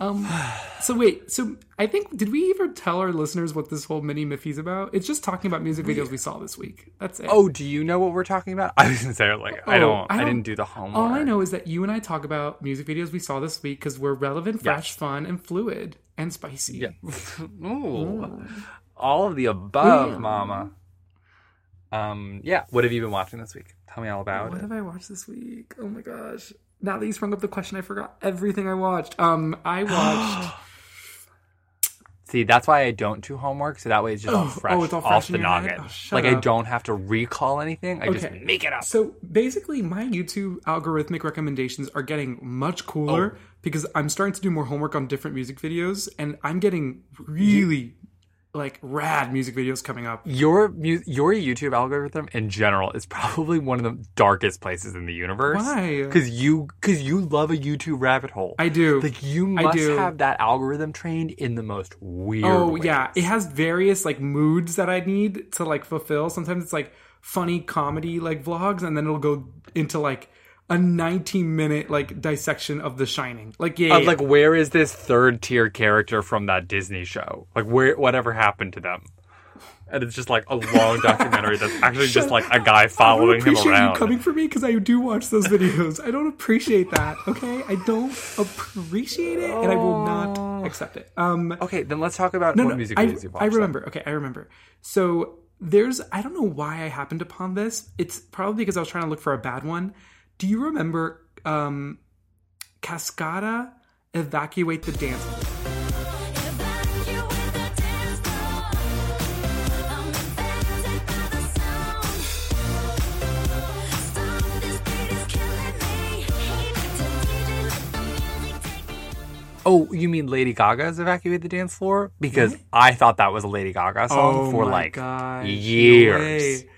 Um, so wait, so I think did we ever tell our listeners what this whole mini Miffy's about? It's just talking about music videos we saw this week. That's it. Oh, do you know what we're talking about? I was gonna say like I Oh, don't. I I, don't- didn't do the homework. All I know is that you and I talk about music videos we saw this week because we're relevant, fresh, fun, and fluid and spicy. Yeah. Ooh. All of the above, Mama. Um. Yeah. What have you been watching this week? Tell me all about What it. have I watched this week? Oh my gosh. Now that you sprung up the question, I forgot everything I watched. Um, I watched. See, that's why I don't do homework, so that way it's just all Oh, fresh oh, it's all off fresh the in your head? noggin. Oh, shut like I don't have to recall anything. I just make it up. So basically, my YouTube algorithmic recommendations are getting much cooler Oh. because I'm starting to do more homework on different music videos, and I'm getting really like rad music videos coming up. Your mu- your YouTube algorithm in general is probably one of the darkest places in the universe. Why? Because you because you love a YouTube rabbit hole. I do. Like you I must do. have that algorithm trained in the most weird. Oh ways. yeah, it has various like moods that I need to like fulfill. Sometimes it's like funny comedy like vlogs, and then it'll go into like a 19 minute like dissection of The Shining. Like yeah, Of, yeah. like where is this third tier character from that Disney show? Like where whatever happened to them? And it's just like a long documentary that's actually just like a guy I don't following him appreciate around. you coming for me because I do watch those videos. I don't appreciate that. Okay, I don't appreciate it, and I will not accept it. Um, Okay, then let's talk about no, what no, music I, videos you watched. I then. remember. Okay, I remember. So there's I don't know why I happened upon this. It's probably because I was trying to look for a bad one. Do you remember um, Cascada evacuate the dance floor? Oh, you mean Lady Gaga's "Evacuate the Dance Floor"? Because I thought that was a Lady Gaga song Oh for my like gosh, no years. way.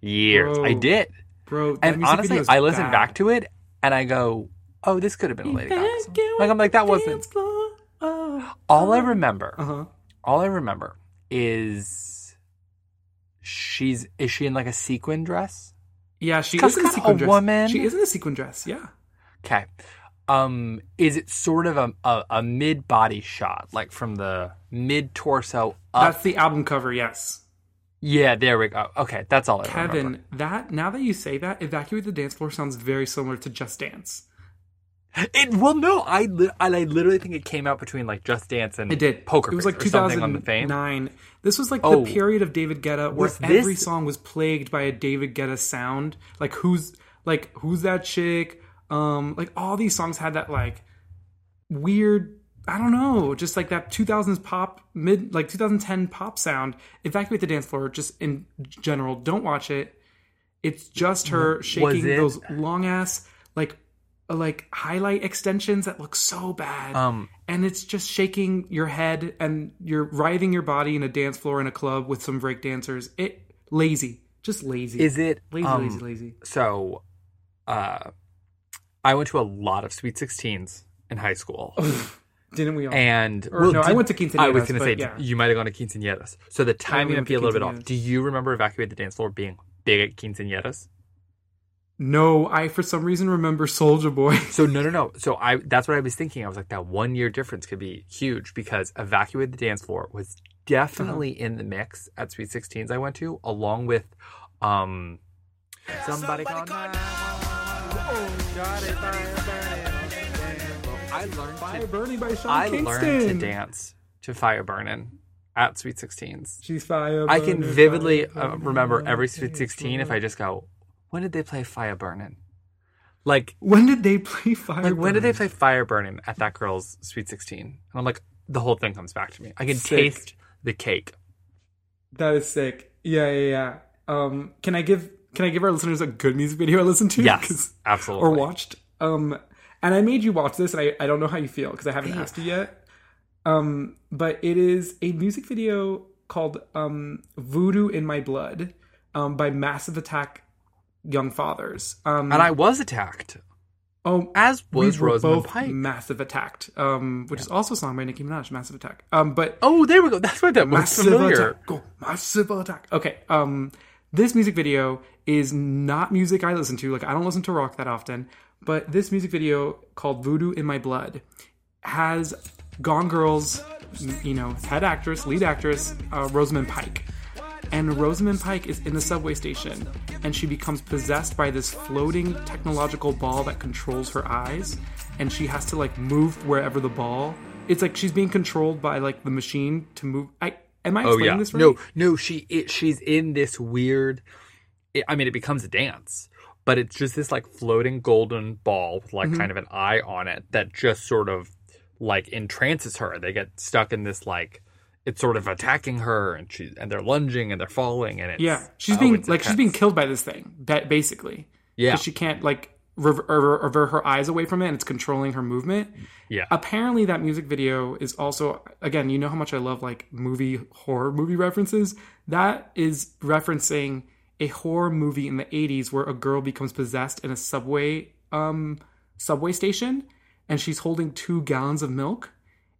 years. I did, bro. that and music honestly, video is I listen bad. back to it and I go, "Oh, this could have been a Lady Gaga song." Like I'm like that wasn't. Floor, oh. All I remember, Uh-huh. all I remember is she's is she in like a sequin dress? Yeah, she is in a sequin a dress. woman? She is in a sequin dress. Yeah. Okay. Um, is it sort of a, a, a mid body shot, like from the mid torso up? That's the album cover, yes. Yeah, there we go. Okay, that's all I remember. Kevin, that now that you say that, evacuate the dance floor sounds very similar to Just Dance. It well, no, I li- I literally think it came out between like Just Dance and It did. Poker It was like or something on the fame. 2009. This was like Oh. the period of David Guetta where this- every song was plagued by a David Guetta sound. Like who's like who's that chick? Um, like all these songs had that like weird. I don't know, just like that 2000s pop mid like 2010 pop sound. Evacuate the dance floor. Just in general, don't watch it. It's just her shaking those long ass like like highlight extensions that look so bad Um, and it's just shaking your head and you're writhing your body in a dance floor in a club with some break dancers. It lazy, just lazy. is it lazy, um, lazy, lazy? So, uh, I went to a lot of Sweet Sixteens in high school, Didn't we all? and Or no, I went to quinceañeras, I was going to say yeah. you might have gone to quinceañeras, so the timing went might be a little bit off. Do you remember Evacuate the Dance Floor being big at quinceañeras? no, I for some reason remember Soulja Boy. So no, no, no. So I that's what I was thinking. I was like, that one year difference could be huge because Evacuate the Dance Floor was definitely Uh-huh. in the mix at Sweet Sixteens I went to, along with um somebody called. 911. Got it, fire burning. I learned Fire to, Burning by Sean I Kingston. learned to dance to Fire Burning at Sweet Sixteens. She's fire. I can burning, vividly fire uh, burning remember every Sweet 16 if. I just go, when did they play Fire Burning? Like When did they play Fire? like when did they Burning? play Fire Burning at that girl's Sweet 16? And I'm like, the whole thing comes back to me. I can Sick. taste the cake. That is sick. Yeah, yeah, yeah. Um, can I give can I give our listeners a good music video I listened to? Yes, absolutely. or watched. Um, and I made you watch this, and I, I don't know how you feel because I haven't asked you yet. Um, but it is a music video called um, "Voodoo in My Blood" um, by Massive Attack Young Fathers. Um, And I was attacked, oh, as we was were Rosamund both Pike. Massive Attacked, um, which is also a song by Nicki Minaj, Massive Attack. Um, but Oh, there we go. That's why that was massive familiar. attack. Go massive attack. Okay. Um, this music video is not music I listen to. Like I don't listen to rock that often, but this music video called "Voodoo in My Blood" has Gone Girl's, you know, head actress, lead actress, uh, Rosamund Pike. And Rosamund Pike is in the subway station, and she becomes possessed by this floating technological ball that controls her eyes, and she has to like move wherever the ball. It's like she's being controlled by like the machine to move. I am I Oh explaining yeah. this right? No, no. She it, she's in this weird. It, I mean, it becomes a dance, but it's just this like floating golden ball with Mm-hmm. like kind of an eye on it that just sort of like entrances her. They get stuck in this like it's sort of attacking her, and she and they're lunging and they're falling, and it's Yeah, she's oh, being like she's being killed by this thing, basically. Yeah. she can't like rever- rever- avert her eyes away from it, and it's controlling her movement. yeah. Apparently, that music video is also again. You know how much I love like movie horror movie references. That is referencing a horror movie in the '80s where a girl becomes possessed in a subway um subway station, and she's holding two gallons of milk.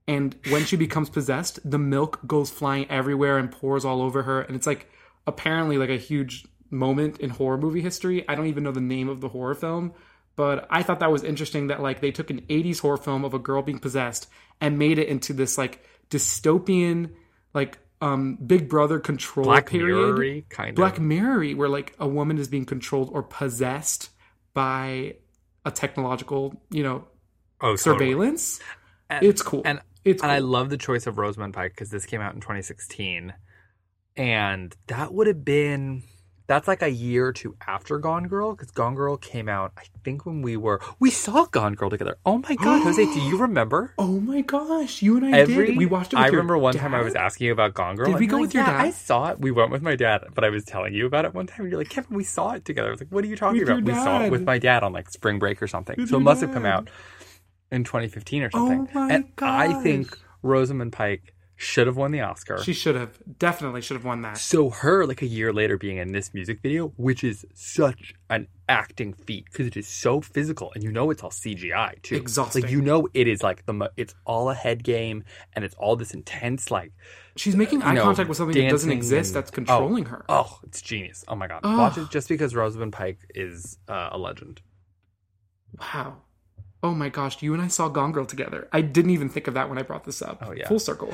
And when she becomes possessed, the milk goes flying everywhere and pours all over her. And it's like apparently like a huge moment in horror movie history. I don't even know the name of the horror film, but I thought that was interesting that like they took an 80s horror film of a girl being possessed and made it into this like dystopian like um Big Brother control Black period. Mirror kind Black of. Mirror where like a woman is being controlled or possessed by a technological, you know, Oh, totally. surveillance. And- It's cool. and it's And I love the choice of Rosamund Pike because this came out in 2016. And that would have been, that's like a year or two after Gone Girl because Gone Girl came out, I think, when we were, we saw Gone Girl together. Oh my God, Jose, do you remember? Oh my gosh, you and I Every, did. We watched it. I remember one time I was asking you about Gone Girl. Did we go like, with your "Yeah, dad?" I saw it. We went with my dad, but I was telling you about it one time, and you're like, Kevin, we saw it together. I was like, what are you talking With about? We saw it with my dad on like spring break or something. With so it must have come out in 2015 or oh something. Oh my and I think Rosamund Pike should have won the Oscar. She should have definitely should have won that. so her, like a year later, being in this music video, which is such an acting feat because it is so physical, and you know it's all CGI too. Exhausting. Like you know it is like the mo- it's all a head game, and it's all this intense like She's making eye know, contact with something that doesn't exist and- that's controlling her. Oh, it's genius! Oh my god, Ugh. watch it just because Rosamund Pike is uh, a legend. Wow. Oh my gosh, you and I saw Gone Girl together. I didn't even think of that when I brought this up. Oh, yeah. Full circle.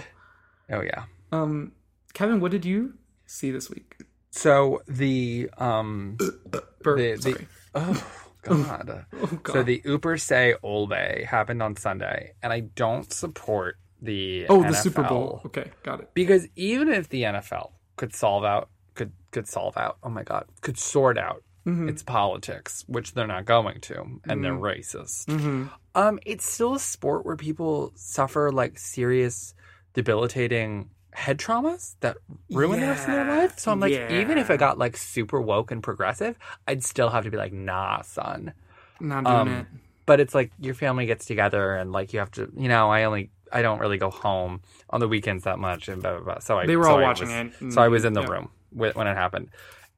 Oh yeah. Um, Kevin, what did you see this week? So the um Burp, the, the oh god. Oh god. So the Uber Say Olbe happened on Sunday, and I don't support the oh, the Super Bowl. Okay, got it. because even if the NFL could solve out could could solve out oh my god could sort out Mhm. its politics, which they're not going to, and they're Mm-hmm. racist. Mhm. Um, it's still a sport where people suffer like serious, debilitating head traumas that ruin the rest of their Yeah, life. So I'm like, even if yeah. it got like super woke and progressive, I'd still have to be like, nah, son. Not doing Um, it. But it's like your family gets together and like you have to, you know, I only, I don't really go home on the weekends that much and blah blah blah. So I They were so all I watching was- it. So I was in the Yeah. room when it happened,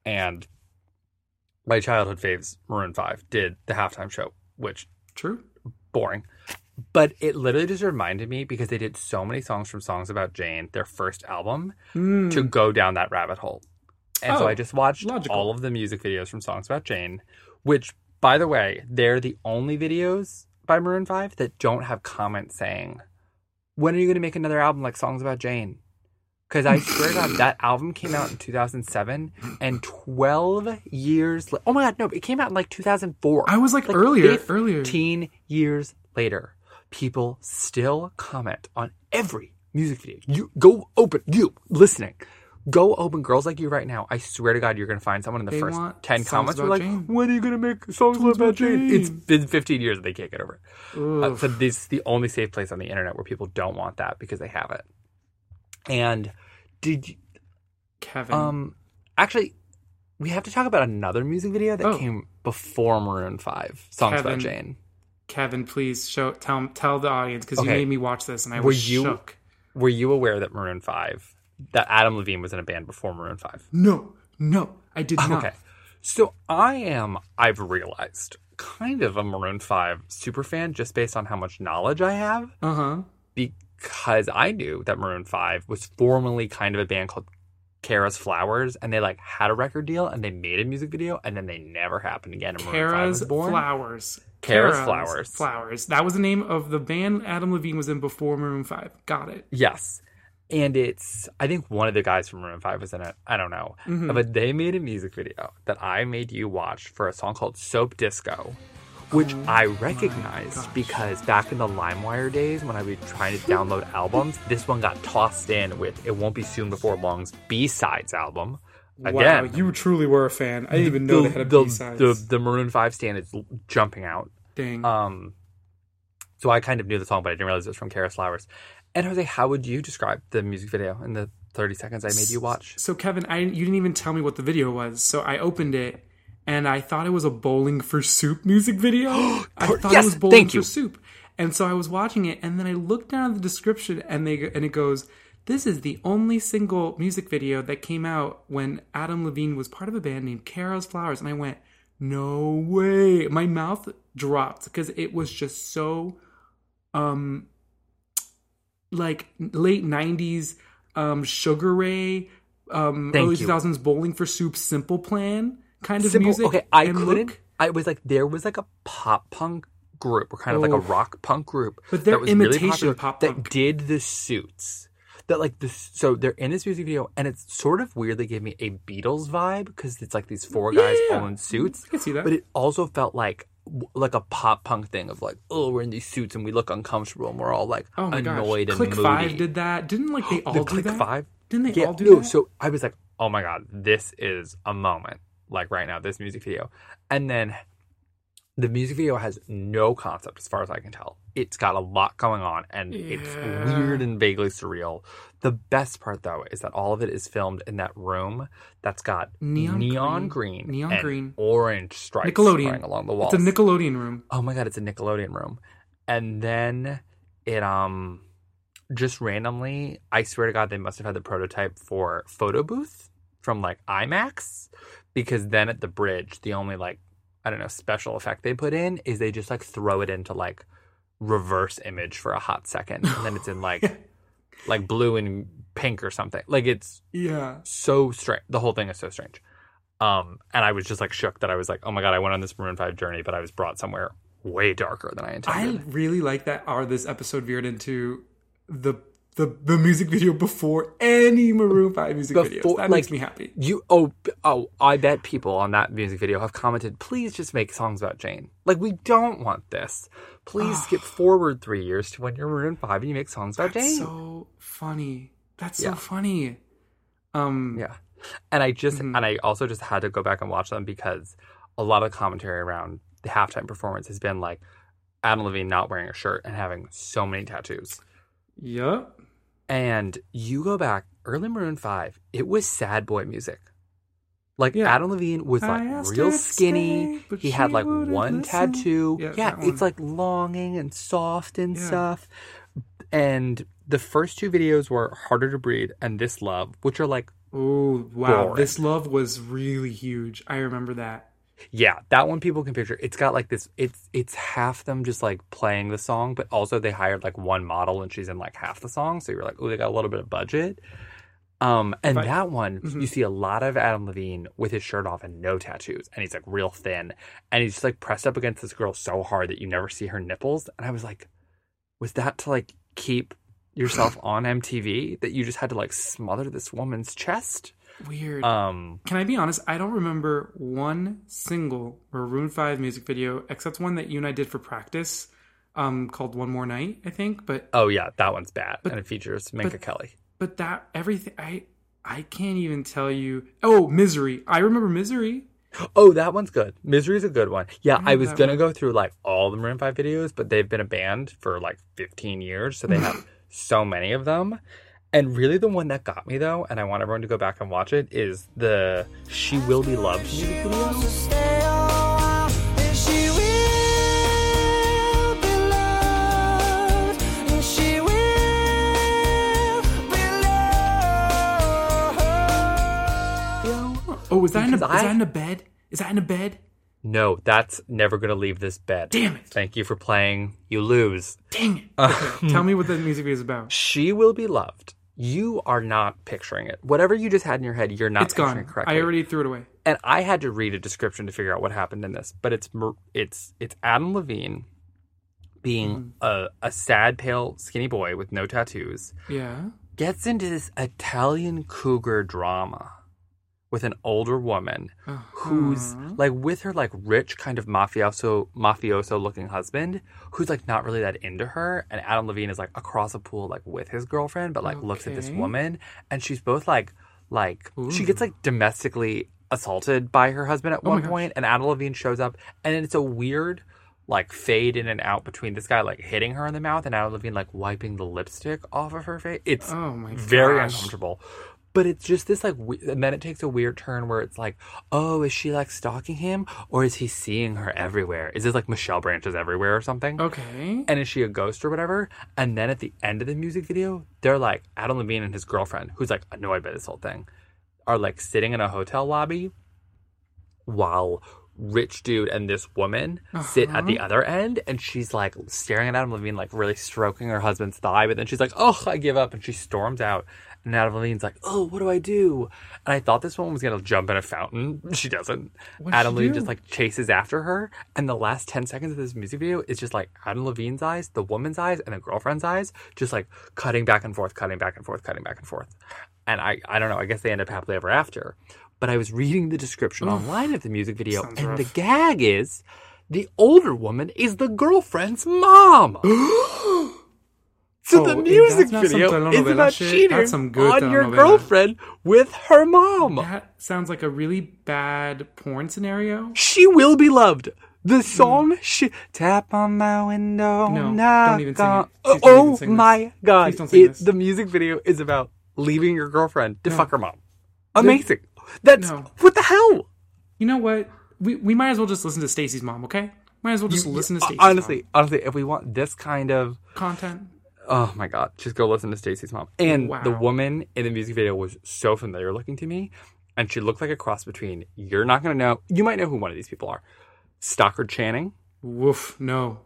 and my childhood faves, Maroon Five, did the halftime show, which True. boring. But it literally just reminded me because they did so many songs from Songs About Jane, their first album, Mm. to go down that rabbit hole. And so Oh, I just watched logical. all of the music videos from Songs About Jane, which, by the way, they're the only videos by Maroon 5 that don't have comments saying, When are you going to make another album like Songs About Jane? Because I swear to God, that album came out in 2007, and 12 years. La- oh my God, no, it came out in like 2004. I was like, Like, earlier, fif- earlier. 15 years later, people still comment on every music video. You go open, you listening, go open Girls Like You right now. I swear to God, you're going to find someone in the They first 10 comments who are like, Jane. when are you going to make songs, Songs about Jane? Jane. It's been 15 years and they can't get over it. Uh, so this is the only safe place on the internet where people don't want that because they have it. And did you, Kevin. um, actually, we have to talk about another music video that Oh. came before Maroon 5, Songs About Jane. Kevin, please show tell tell the audience because you made me watch this and I Were was you- shook. Were you aware that Maroon Five, that Adam Levine was in a band before Maroon Five? No, no, I did not. Okay, so I am. I've realized kind of a Maroon Five super fan just based on how much knowledge I have, Uh huh. because I knew that Maroon Five was formerly kind of a band called Kara's Flowers, and they like had a record deal and they made a music video, and then they never happened again. And Maroon 5 Kara's. Flowers. Kara's Flowers. Flowers. That was the name of the band Adam Levine was in before Maroon 5. Got it. Yes. And it's, I think one of the guys from Maroon 5 was in it. I don't know. Mm-hmm. But they made a music video that I made you watch for a song called Soap Disco, which I recognized because back in the LimeWire days when I was trying to download albums, this one got tossed in with It Won't Be Soon Before Long's B Sides album. wow, you truly were a fan. I didn't even know the, they had a the, B-sides. the, the Maroon 5 stand is jumping out. Dang. Um, so I kind of knew the song, but I didn't realize it was from Kara Flowers. And Jose, how would you describe the music video in the 30 seconds I made you watch? So Kevin, I you didn't even tell me what the video was. So I opened it and I thought it was a bowling for soup music video. I thought yes, it was bowling for soup. And so I was watching it and then I looked down at the description and they and it goes, "This is the only single music video that came out when Adam Levine was part of a band named Kara's Flowers." And I went, "No way." My mouth dropped because it was just so um like late 90s um sugar ray um Thank early you. 2000s bowling for soup simple plan kind of Simple- music okay, I couldn't. look. I was like, there was like a pop punk group, or kind of like a oh. rock punk group, But they're that was really imitation popular, pop that did the suits. That like this, so they're in this music video, and it's sort of weirdly gave me a Beatles vibe because it's like these four guys Yeah. all in suits. I can see that. but it also felt like like a pop punk thing of like, oh, we're in these suits and we look uncomfortable and we're all like oh my annoyed gosh and click five did that didn't like they all the do Click that Five didn't they yeah, all do no, that so I was like, oh my god, this is a moment. Like right now, this music video. And then the music video has no concept as far as I can tell. It's got a lot going on and it's weird and vaguely surreal. The best part though is that all of it is filmed in that room that's got Neon neon, green. green, Neon and green. orange stripes Nickelodeon. along the walls. it's a nickelodeon room Oh my god, it's a Nickelodeon room. And then it um just randomly, I swear to god they must have had the prototype for photo booth from like IMAX because then at the bridge the only like I don't know special effect they put in is they just like throw it into like reverse image for a hot second and then it's in like like blue and pink or something. Like it's yeah so strange. The whole thing is so strange. Um, and I was just like shook that I was like, oh my god, I went on this Maroon Five journey, but I was brought somewhere way darker than I intended. I really like that our this episode veered into the the the music video before any Maroon 5 music. Before- That like- makes me happy. you oh oh, I bet people on that music video have commented, please just make songs about Jane. Like we don't want this. Please skip forward three years to when you're Maroon Five and you make songs about That's Jane. so funny. That's Yeah. so funny. Um Yeah. And I just Mhm. and I also just had to go back and watch them because a lot of commentary around the halftime performance has been like Adam Levine not wearing a shirt and having so many tattoos. Yep. And you go back early Maroon Five, it was sad boy music. Like Yeah. Adam Levine was like real skinny. stay, he had like one listen. tattoo. Yeah, Yeah, it's like longing and soft and Yeah. stuff. And the first two videos were Harder to Breathe and This Love, which are like Oh wow, Boring. this love was really huge. I remember that. Yeah, that one people can picture. It's got like this. It's it's half them just like playing the song, but also they hired like one model and she's in like half the song. So you're like, oh, they got a little bit of budget. Um, and that one Mhm. you see a lot of Adam Levine with his shirt off and no tattoos, and he's like real thin, and he's just like pressed up against this girl so hard that you never see her nipples. And I was like, was that to like keep yourself on MTV that you just had to like smother this woman's chest? Weird. Um, Can I be honest? I don't remember one single Maroon Five music video except one that you and I did for practice, um, called "One More Night," I think. But oh yeah, that one's bad, But- and it features Minka but- Kelly. but that everything I I can't even tell you. Oh, "Misery." I remember "Misery." Oh, that one's good. Misery's a good one. Yeah, I, remember was gonna one. go through like all the Maroon Five videos, but they've been a band for like 15 years, so they have so many of them. And really, the one that got me though, and I want everyone to go back and watch it, is the "She Will Be Loved" music video. Oh, is that in a, is that in a bed? Is that in a bed? No, that's never gonna leave this bed. Damn it! Thank you for playing. You lose. Dang it! Okay, tell me what the music video is about. She Will Be Loved you are not picturing it. Whatever you just had in your head, you're not It's picturing gone. it correctly. I already threw it away. and I had to read a description to figure out what happened in this. But it's it's it's Adam Levine being mm-hmm. a, a sad, pale, skinny boy with no tattoos Yeah. gets into this Italian cougar drama with an older woman who's Uh-huh. like with her like rich kind of mafioso mafioso looking husband who's like not really that into her and Adam Levine is like across a pool like with his girlfriend but like looks at this woman and she's both like like she gets like domestically assaulted by her husband at Oh one point and Adam Levine shows up and it's a weird like fade in and out between this guy like hitting her in the mouth and Adam Levine like wiping the lipstick off of her face. It's Oh my very gosh. uncomfortable. But it's just this like, we- and then it takes a weird turn where it's like, oh, is she like stalking him, or is he seeing her everywhere? Is this like Michelle Branch's everywhere or something? Okay. And is she a ghost or whatever? And then at the end of the music video, they're like Adam Levine and his girlfriend, who's like annoyed by this whole thing, are like sitting in a hotel lobby while rich dude and this woman sit at the uh-huh. other end and she's like staring at Adam Levine like really stroking her husband's thigh but then she's like oh I give up and she storms out. And Adam Levine's like oh what do I do? And I thought this woman was gonna jump in a fountain. She doesn't. What'd Adam she Levine do? just like chases after her and the last 10 seconds of this music video is just like Adam Levine's eyes the woman's eyes and the girlfriend's eyes just like cutting back and forth cutting back and forth cutting back and forth. And I, I don't know, I guess they end up happily ever after. But I was reading the description online of the music video, Sounds and rough. the gag is the older woman is the girlfriend's mom. so Oh, the music that's not some video is about shit. cheating That's some good on your girlfriend with her mom. That sounds like a really bad porn scenario. She will be loved. The song, hmm. she, tap on my window. No, don't even sing it. Please oh sing my god! It, the music video is about leaving your girlfriend to No. fuck her mom. Amazing. That's No. what the hell. You know what? We we might as well just listen to Stacy's mom, okay? Might as well just listen to Uh, Stacy's honestly, honestly, if we want this kind of, content. oh my god, just go listen to Stacy's mom. And Wow. the woman in the music video was so familiar looking to me, and she looked like a cross between. You're not gonna know. You might know who one of these people are. Stockard Channing. Woof, no.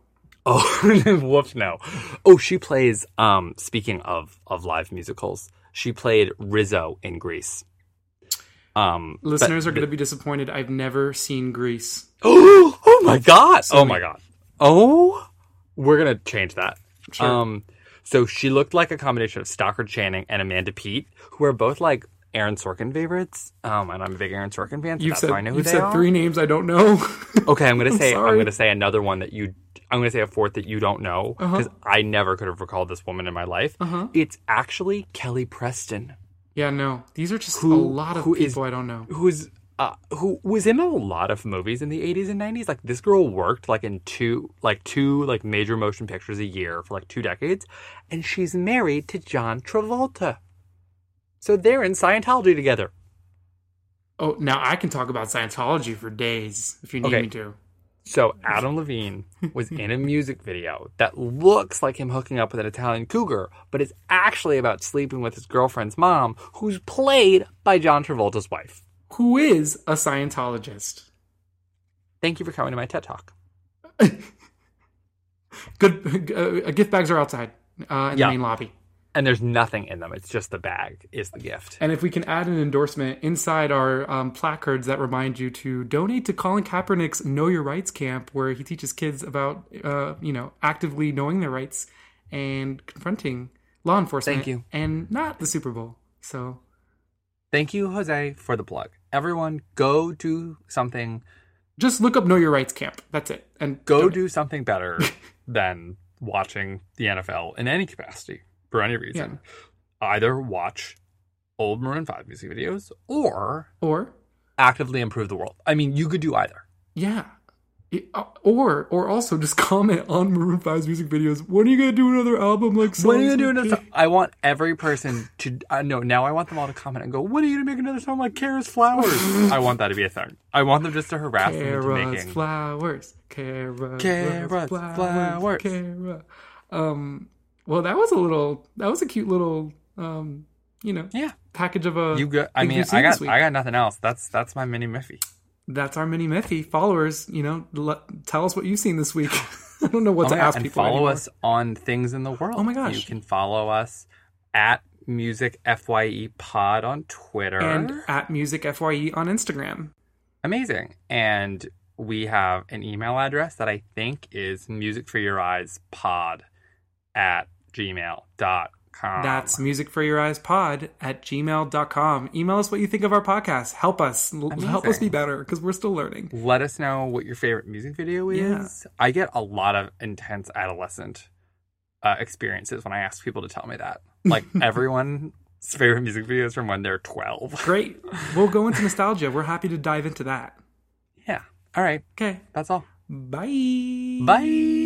Oh, whoops, no. Oh, she plays. Um, speaking of of live musicals, she played Rizzo in Grease. Um, but- Listeners are going to be disappointed. I've never seen Grease. oh, oh my god! So oh my god! Oh, we're gonna change that. Sure. Um, so she looked like a combination of Stockard Channing and Amanda Peet, who are both like Aaron Sorkin favorites. Um, and I'm a big Aaron Sorkin fan, so You've said how I know who you've said three names I don't know. Okay, I'm gonna say I'm gonna say another one that you. I'm gonna say a fourth that you don't know Uh-huh. because I never could have recalled this woman in my life. Uh-huh. It's actually Kelly Preston, yeah, no. These are just Who- a lot of who is- people I don't know. who's uh, who was in a lot of movies in the 80s and 90s. Like this girl worked like in two like two like major motion pictures a year for like two decades, and she's married to John Travolta. So they're in Scientology together. Oh, now I can talk about Scientology for days if you need Okay. me to. So Adam Levine was in a music video that looks like him hooking up with an Italian cougar, but it's actually about sleeping with his girlfriend's mom, who's played by John Travolta's wife. Who is a Scientologist? Thank you for coming to my TED Talk. Good. Uh, gift bags are outside uh, in Yeah. the main lobby. And there's nothing in them. It's just the bag is the gift. And if we can add an endorsement inside our um, placards that remind you to donate to Colin Kaepernick's Know Your Rights camp, where he teaches kids about, uh, you know, actively knowing their rights and confronting law enforcement. Thank you. And not the Super Bowl. So Thank you, Jose, for the plug. Everyone, go do something. just look up Know Your Rights camp. That's it. And Go donate. do something better than watching the NFL in any capacity for any reason. Either watch old Maroon Five music videos or or actively improve the world. I mean, you could do either. yeah. It- uh, or or also just comment on Maroon 5's music videos. When are you gonna do another album like? When are you gonna do another? I want every person to. I know now. I want them all to comment and go. When are you gonna make another song like Kara's Flowers? I want that to be a thing. I want them just to harass them into making. flowers, carrots, Carrots, flowers. Cara. Um, well, that was a little, that was a cute little, um, you know, yeah, package of a. you go. I mean, I got. I got nothing else. That's that's my mini Miffy. That's our mini Miffy followers. You know, let, tell us what you've seen this week. I don't know what Oh to my God, ask and people. follow anymore. us on things in the world. Oh my gosh. You can follow us at Music FYE Pod on Twitter. and at Music FYE on Instagram. Amazing. And we have an email address that I think is music for your eyes pod at gmail.com. That's music for your eyes pod at gmail.com. Email us what you think of our podcast. Help us. L- Help us be better because we're still learning. Let us know what your favorite music video is. Yeah. I get a lot of intense adolescent uh, experiences when I ask people to tell me that. Like everyone's favorite music videos from when they're 12. Great. We'll go into nostalgia. We're happy to dive into that. Yeah. All right. Okay. That's all. Bye. Bye.